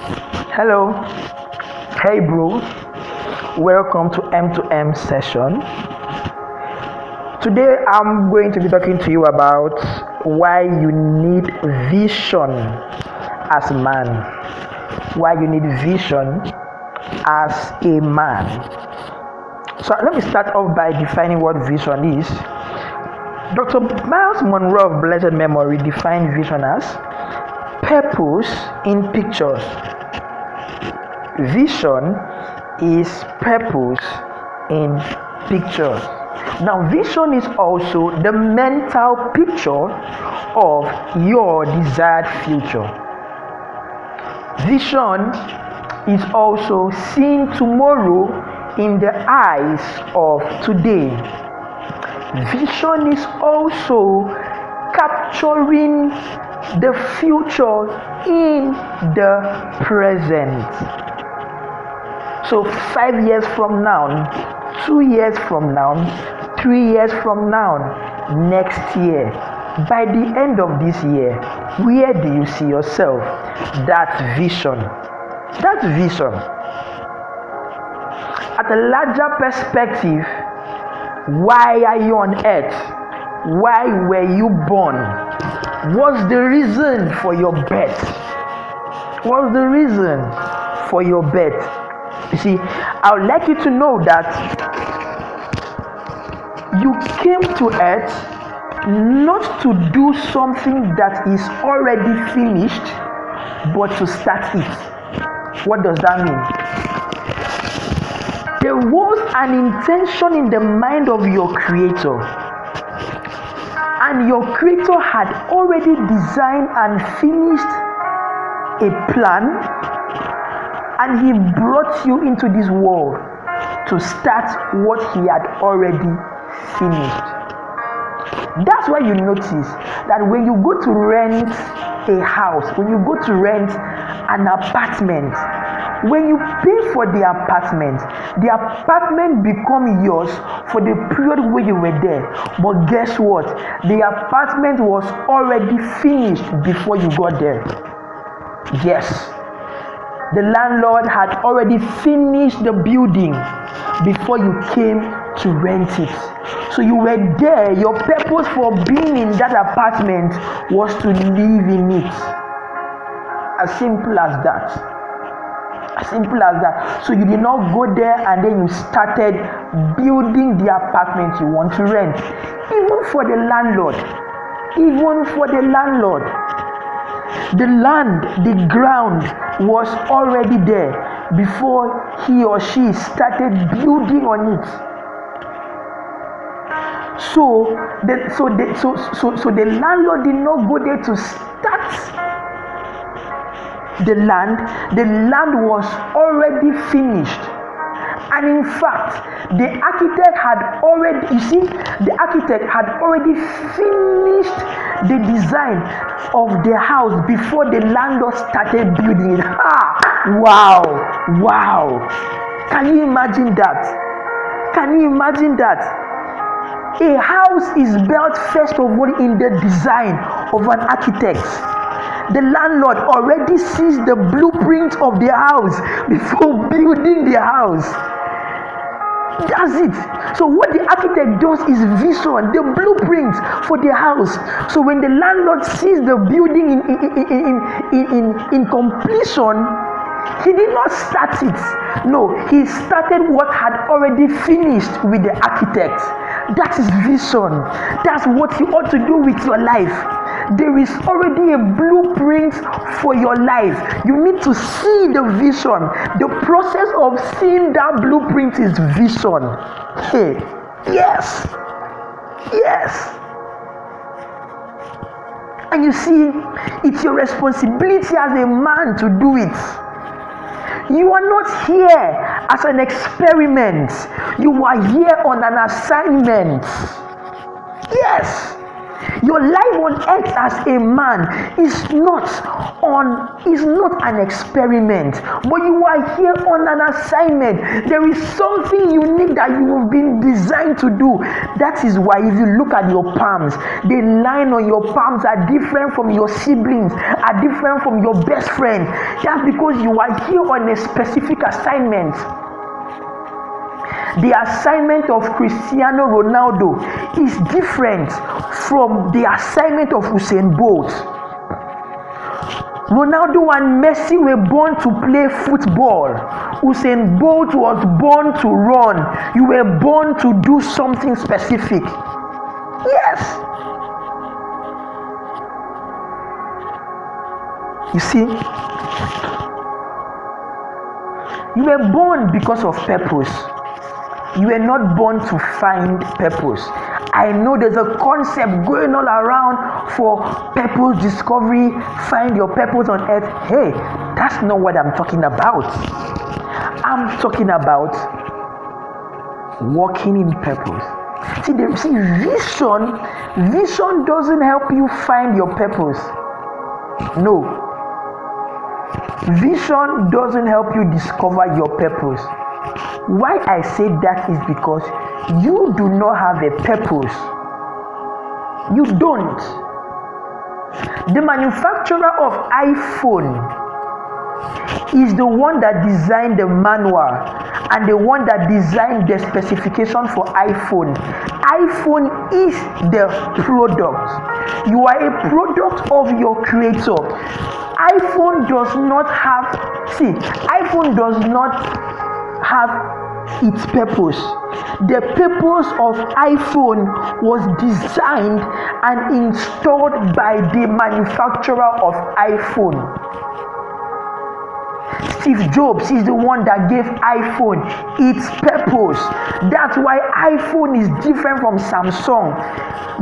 Hello. Hey, bro. Welcome to M2M session. Today, I'm going to be talking to you about why you need vision as a man. Why you need vision as a man. So, let me start off by defining what vision is. Dr. Myles Munroe of blessed memory defined vision as purpose in pictures. Vision is purpose in pictures. Now, vision is also the mental picture of your desired future. Vision is also seeing tomorrow in the eyes of today. Vision is also capturing the future in the present. So, five years from now, two years from now, three years from now, next year, by the end of this year, where do you see yourself? That vision. That vision. At a larger perspective, why are you on earth? Why were you born? What's the reason for your birth? What's the reason for your birth? You see, I would like you to know that you came to earth not to do something that is already finished, but to start it. What does that mean? There was an intention in the mind of your creator, and your creator had already designed and finished a plan, and he brought you into this world to start what he had already finished. That's why you notice that when you go to rent a house, when you go to rent an apartment, when you pay for the apartment, the apartment become yours for the period where you were there. But guess what? The apartment was already finished before you got there. Yes. The landlord had already finished the building before you came to rent it. So you were there. Your purpose for being in that apartment was to live in it. As simple as that. Simple as that. So you did not go there and then you started building the apartment you want to rent. Even for the landlord. Even for the landlord. The land, the ground was already there before he or she started building on it. So the so the so so so the landlord did not go there to start the land. The land was already finished. And in fact, the architect had already, you see, the architect had already finished the design of the house before the landlord started building it. Ah, wow, wow. Can you imagine that? Can you imagine that? A house is built first of all in the design of an architect. The landlord already sees the blueprint of the house before building the house. That's it. So what the architect does is vision, the blueprint for the house. So when the landlord sees the building in in in in, in, in, completion, he did not start it. No, he started what had already finished with the architect. That is vision. That's what you ought to do with your life there is already a blueprint for your life. You need to see the vision. The process of seeing that blueprint is vision. Hey, yes, yes. And you see, it's your responsibility as a man to do it. You are not here as an experiment, you are here on an assignment. Yes. Your life on earth as a man is not on is not an experiment, but you are here on an assignment. There is something unique that you have been designed to do. That is why if you look at your palms, the line on your palms are different from your siblings, are different from your best friend. That's because you are here on a specific assignment. The assignment of Cristiano Ronaldo is different from the assignment of Usain Bolt. Ronaldo and Messi were born to play football. Usain Bolt was born to run. You were born to do something specific. Yes. You see, you were born because of purpose. You were not born to find purpose. I know there's a concept going all around for purpose discovery, find your purpose on earth. Hey, that's not what I'm talking about. I'm talking about walking in purpose. See, the, see, vision, vision doesn't help you find your purpose. No. Vision doesn't help you discover your purpose. Why I say that is because you do not have a purpose. You don't. The manufacturer of iPhone is the one that designed the manual and the one that designed the specification for iPhone. iPhone is the product. You are a product of your creator. iPhone does not have, see, iPhone does not have its purpose. The purpose of iPhone was designed and installed by the manufacturer of iPhone. Steve Jobs is the one that gave iPhone its purpose. That's why iPhone is different from Samsung.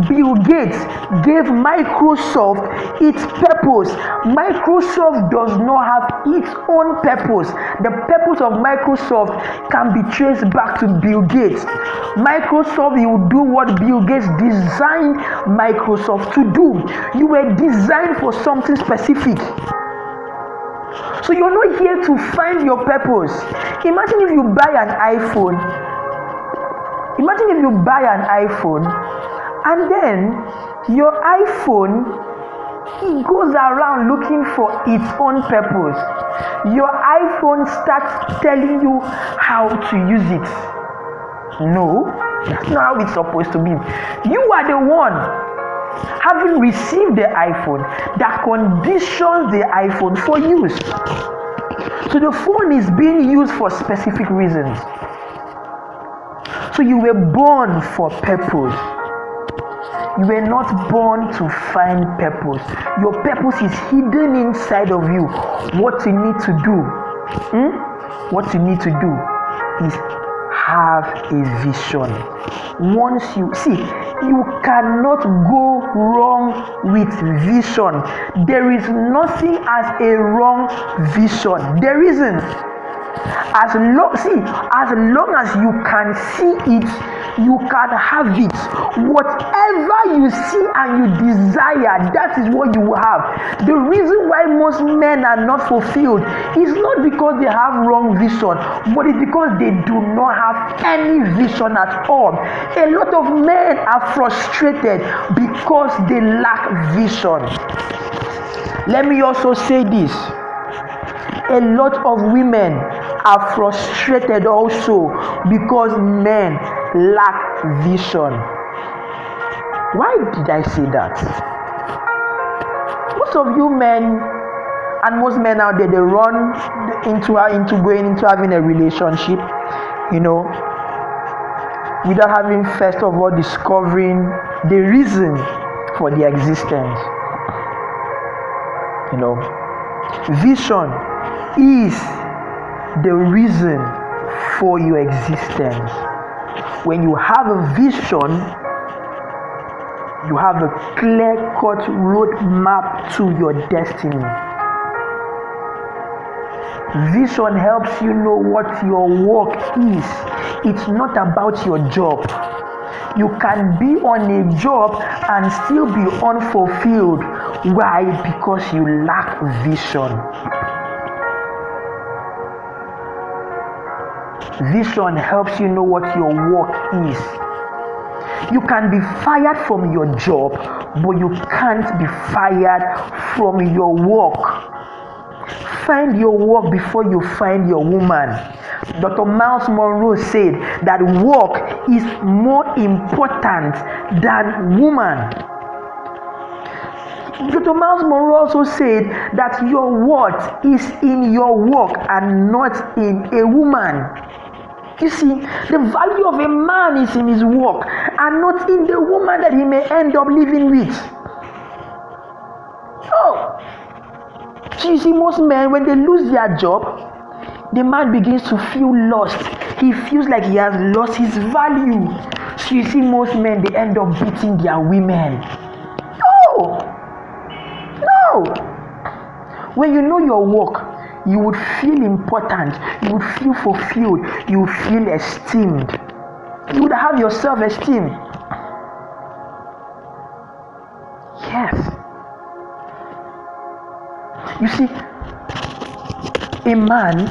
Bill Gates gave Microsoft its purpose. Microsoft does not have its own purpose. The purpose of Microsoft can be traced back to Bill Gates. Microsoft will do what Bill Gates designed Microsoft to do. You were designed for something specific. So you're not here to find your purpose. Imagine if you buy an iPhone. Imagine if you buy an iPhone and then your iPhone it goes around looking for its own purpose. Your iPhone starts telling you how to use it. No, that's not how it's supposed to be. You are the one having received the iPhone that conditions the iPhone for use. So the phone is being used for specific reasons. So you were born for purpose. You were not born to find purpose. Your purpose is hidden inside of you. What you need to do, hmm? what you need to do is have a vision. Once you see, you cannot go wrong with vision. There is nothing as a wrong vision. There isn't as long see as long as you can see it you can have it. Whatever you see and you desire that is what you will have. The reason why most men are not fulfilled is not because they have wrong vision but it's because they do not have any vision at all. A lot of men are frustrated because they lack vision. Let me also say this. A lot of women are frustrated also because men lack vision. Why did I say that? Most of you men and most men out there they run into uh, into going into having a relationship, you know, without having first of all discovering the reason for their existence. You know, vision is the reason for your existence. When you have a vision, you have a clear cut roadmap to your destiny. Vision helps you know what your work is. It's not about your job. you can be on a job and still be unfulfilled. Why? Because you lack vision. Vision helps you know what your work is. You can be fired from your job, but you can't be fired from your work. Find your work before you find your woman. Dr. Myles Munroe said that work is more important than woman. Dr. Myles Munroe also said that your worth is in your work and not in a woman. You see, the value of a man is in his work and not in the woman that he may end up living with. So you see, most men, when they lose their job, the man begins to feel lost. He feels like he has lost his value. So you see, most men, they end up beating their women. No! No! When you know your work, you would feel important, you would feel fulfilled, you would feel esteemed. You would have your self esteem. Yes. You see, a man,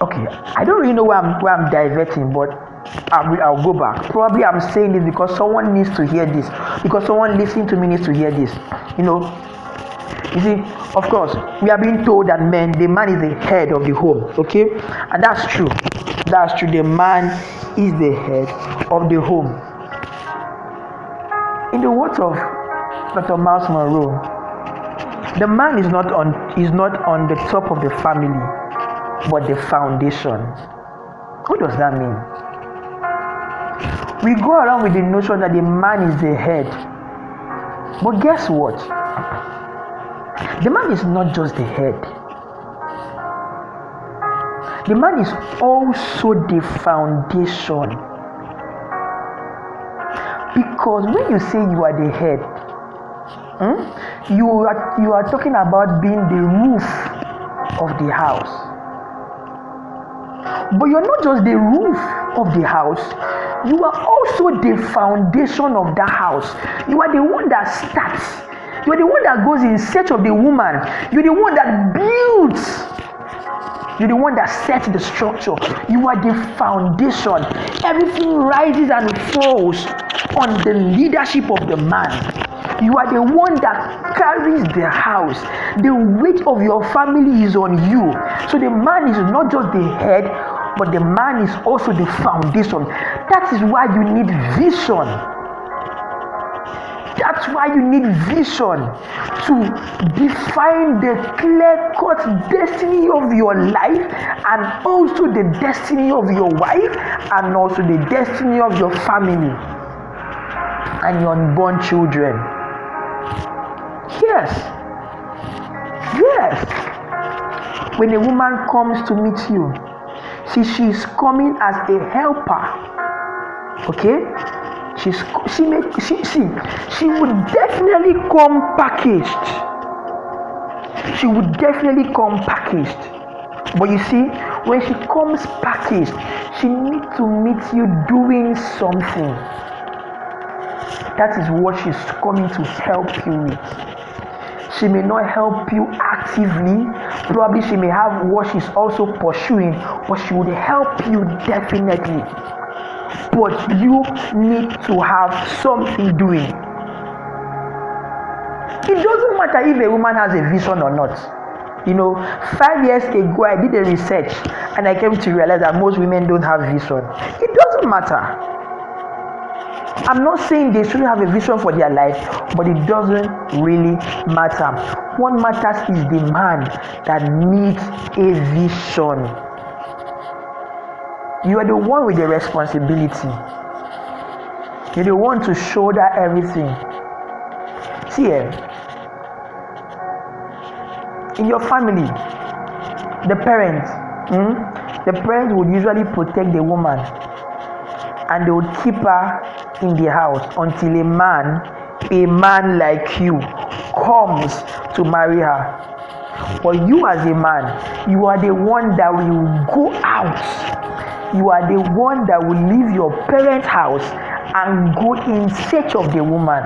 okay, I don't really know where I'm, where I'm diverting, but I'll, I'll go back. Probably I'm saying this because someone needs to hear this, because someone listening to me needs to hear this. You know, you see, of course, we are being told that men, the man is the head of the home, okay? And that's true. That's true. The man is the head of the home. In the words of Dr. Myles Munroe, the man is not on is not on the top of the family, but the foundation. What does that mean? We go around with the notion that the man is the head. But guess what? The man is not just the head. The man is also the foundation. Because when you say you are the head, hmm, you, are, you are talking about being the roof of the house. But you're not just the roof of the house, you are also the foundation of that house. You are the one that starts you're the one that goes in search of the woman. You're the one that builds. You're the one that sets the structure. You are the foundation. Everything rises and falls on the leadership of the man. You are the one that carries the house. The weight of your family is on you. So the man is not just the head, but the man is also the foundation. That is why you need vision that's why you need vision to define the clear cut destiny of your life and also the destiny of your wife and also the destiny of your family and your unborn children. Yes. Yes. When a woman comes to meet you, see, she's coming as a helper. Okay? She's she may she she would definitely come packaged. She would definitely come packaged. But you see, when she comes packaged, she needs to meet you doing something. That is what she's coming to help you with. She may not help you actively. Probably she may have what she's also pursuing, but she would help you definitely but you need to have something doing. It doesn't matter if a woman has a vision or not. You know, five years ago, I did a research and I came to realize that most women don't have vision. It doesn't matter. I'm not saying they shouldn't have a vision for their life, but it doesn't really matter. What matters is the man that needs a vision. You are the one with the responsibility. You're the one to shoulder everything. See, eh, in your family, the parents, hmm, the parents would usually protect the woman and they would keep her in the house until a man, a man like you, comes to marry her. But you, as a man, you are the one that will go out you are the one that will leave your parents' house and go in search of the woman.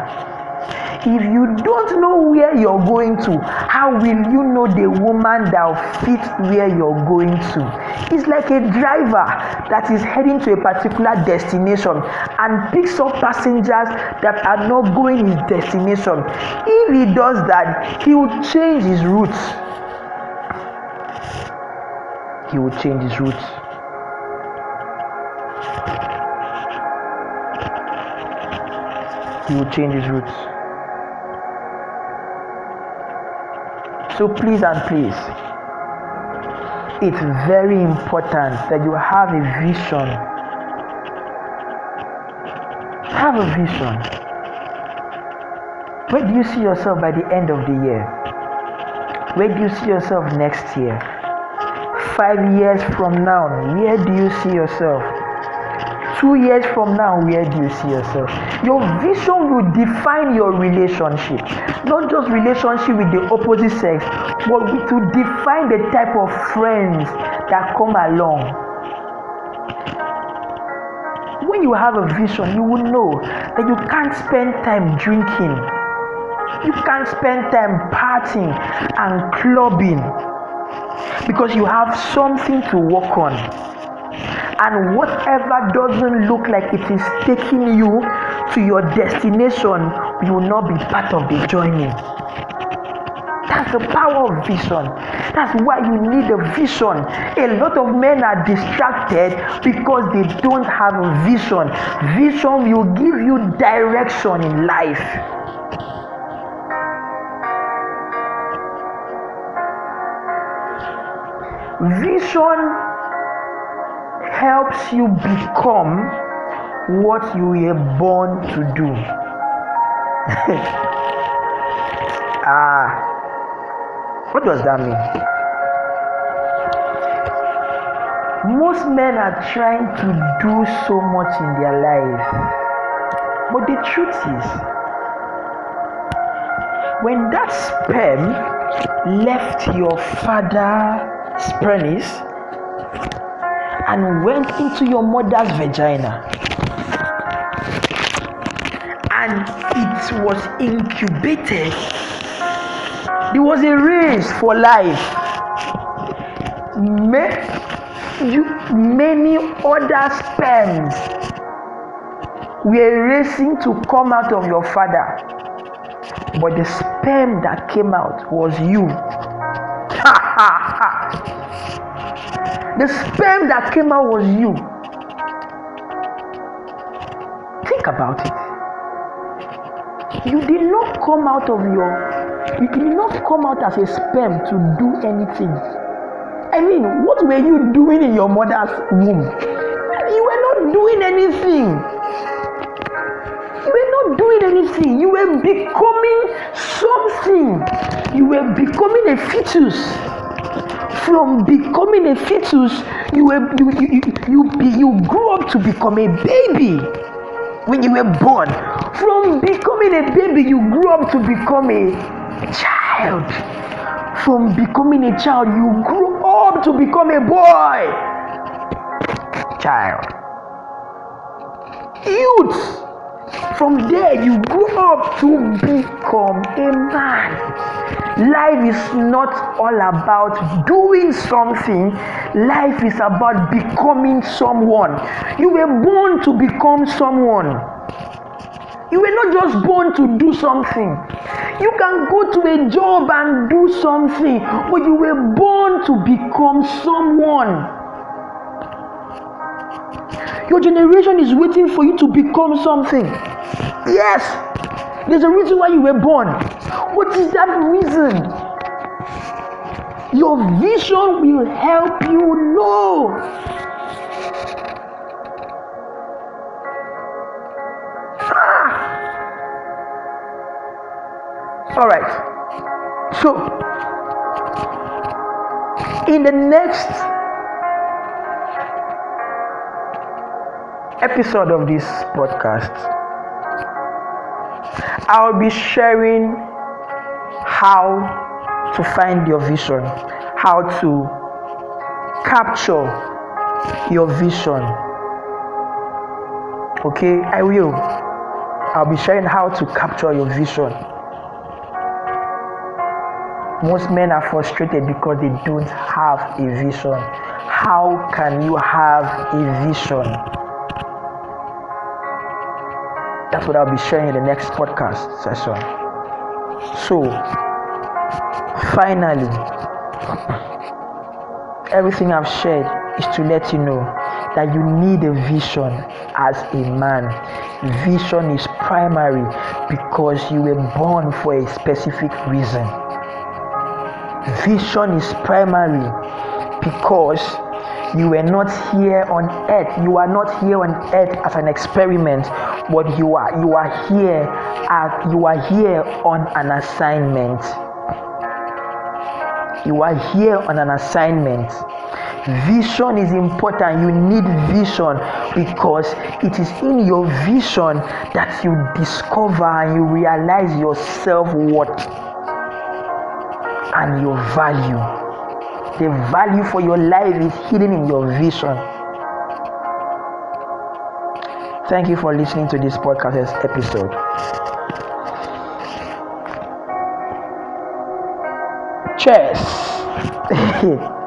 If you don't know where you're going to, how will you know the woman that will fit where you're going to? It's like a driver that is heading to a particular destination and picks up passengers that are not going his destination. If he does that, he will change his route. He will change his route. He will change his route. So please and please, it's very important that you have a vision. Have a vision. Where do you see yourself by the end of the year? Where do you see yourself next year? Five years from now, where do you see yourself? Two years from now where do you see yourself? Your vision will define your relationship. Not just relationship with the opposite sex but to define the type of friends that come along. When you have a vision you will know that you can't spend time drinking. You can't spend time partying and clubbing because you have something to work on and whatever doesn't look like it is taking you to your destination will not be part of the journey. That's the power of vision. That's why you need a vision. A lot of men are distracted because they don't have a vision. Vision will give you direction in life. Vision helps you become what you were born to do. ah, what does that mean? Most men are trying to do so much in their life, but the truth is, when that sperm left your father's penis, and went into your mother's vagina. And it was incubated. There was a race for life. Many other sperms were racing to come out of your father. But the sperm that came out was you The sperm that came out was you. Think about it. You did not come out of your, you did not come out as a sperm to do anything. I mean, what were you doing in your mother's womb? You were not doing anything. You were not doing anything. You were becoming something. You were becoming a fetus from becoming a fetus, you, were, you, you, you, you, grew up to become a baby when you were born. From becoming a baby, you grew up to become a child. From becoming a child, you grew up to become a boy. Child. Youth. From there, you grew up to become a man. Life is not all about doing something, life is about becoming someone. You were born to become someone. You were not just born to do something. You can go to a job and do something, but you were born to become someone. Your generation is waiting for you to become something. Yes, there's a reason why you were born. What is that reason? Your vision will help you know. Ah. All right. So, in the next episode of this podcast, I'll be sharing how to find your vision, how to capture your vision. Okay, I will. I'll be sharing how to capture your vision. Most men are frustrated because they don't have a vision. How can you have a vision? What I'll be sharing in the next podcast session. So, finally, everything I've shared is to let you know that you need a vision as a man. Vision is primary because you were born for a specific reason. Vision is primary because you were not here on earth. You are not here on earth as an experiment, but you are you are here as you are here on an assignment. You are here on an assignment. Vision is important. You need vision because it is in your vision that you discover and you realize your self worth and your value. The value for your life is hidden in your vision. Thank you for listening to this podcast episode. Cheers.